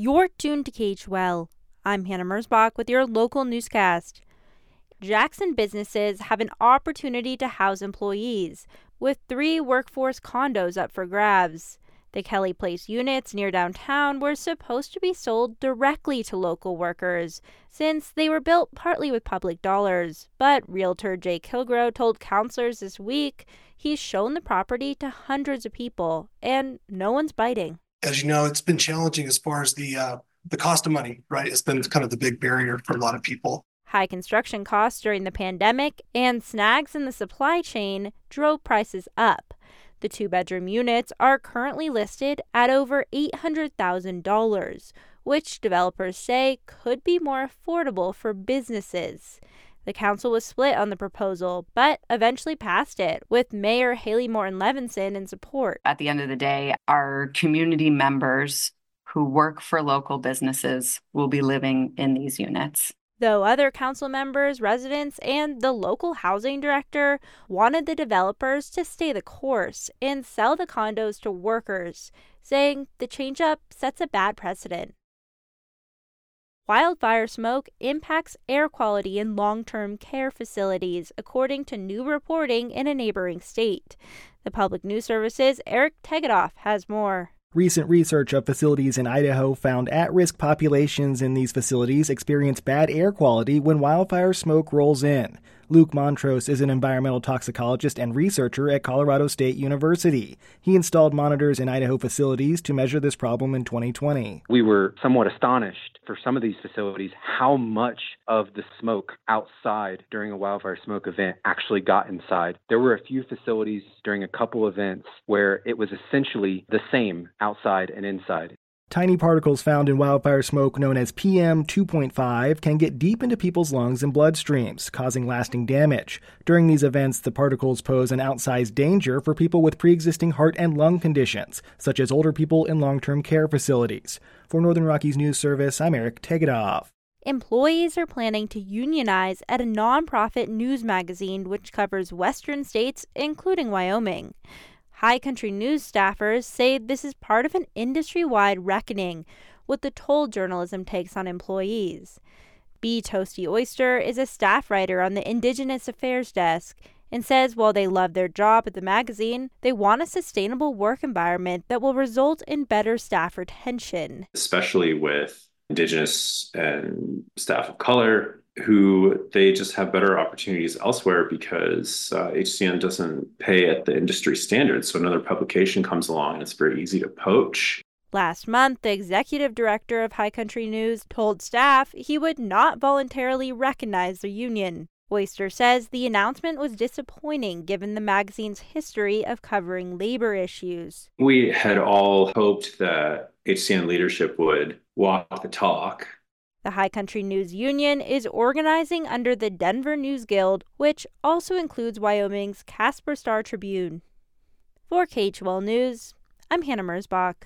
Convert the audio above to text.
You're tuned to KHOL. I'm Hanna Merzbach with your local newscast. Jackson businesses have an opportunity to house employees, with three workforce condos up for grabs. The Kelly Place units near downtown were supposed to be sold directly to local workers, since they were built partly with public dollars. But realtor Jay Kilgro told councilors this week he's shown the property to hundreds of people, and no one's biting. As you know, it's been challenging as far as the uh, the cost of money, right? It's been kind of the big barrier for a lot of people. High construction costs during the pandemic and snags in the supply chain drove prices up. The two bedroom units are currently listed at over $800,000, which developers say could be more affordable for businesses. The council was split on the proposal, but eventually passed it, with Mayor Hailey Morton Levinson in support. At the end of the day, our community members who work for local businesses will be living in these units. Though other council members, residents, and the local housing director wanted the developers to stay the course and sell the condos to workers, saying the changeup sets a bad precedent. Wildfire smoke impacts air quality in long term care facilities, according to new reporting in a neighboring state. The Public News Service's Eric Tegethoff has more. Recent research of facilities in Idaho found at risk populations in these facilities experience bad air quality when wildfire smoke rolls in. Luke Montrose is an environmental toxicologist and researcher at Colorado State University. He installed monitors in Idaho facilities to measure this problem in 2020. We were somewhat astonished for some of these facilities how much of the smoke outside during a wildfire smoke event actually got inside. There were a few facilities during a couple events where it was essentially the same outside and inside. Tiny particles found in wildfire smoke, known as PM 2.5, can get deep into people's lungs and bloodstreams, causing lasting damage. During these events, the particles pose an outsized danger for people with pre existing heart and lung conditions, such as older people in long term care facilities. For Northern Rockies News Service, I'm Eric Tegethoff. Employees are planning to unionize at a nonprofit news magazine which covers western states, including Wyoming. High Country News staffers say this is part of an industry wide reckoning with the toll journalism takes on employees. B. Toastie Oyster is a staff writer on the Indigenous Affairs desk and says while they love their job at the magazine, they want a sustainable work environment that will result in better staff retention. Especially with Indigenous and staff of color who they just have better opportunities elsewhere because uh, HCN doesn't pay at the industry standards. So another publication comes along and it's very easy to poach. Last month, the executive director of High Country News told staff he would not voluntarily recognize the union. Oyster says the announcement was disappointing given the magazine's history of covering labor issues. We had all hoped that HCN leadership would walk the talk the High Country News Union is organizing under the Denver News Guild, which also includes Wyoming's Casper Star Tribune. For KHOL News, I'm Hanna Merzbach.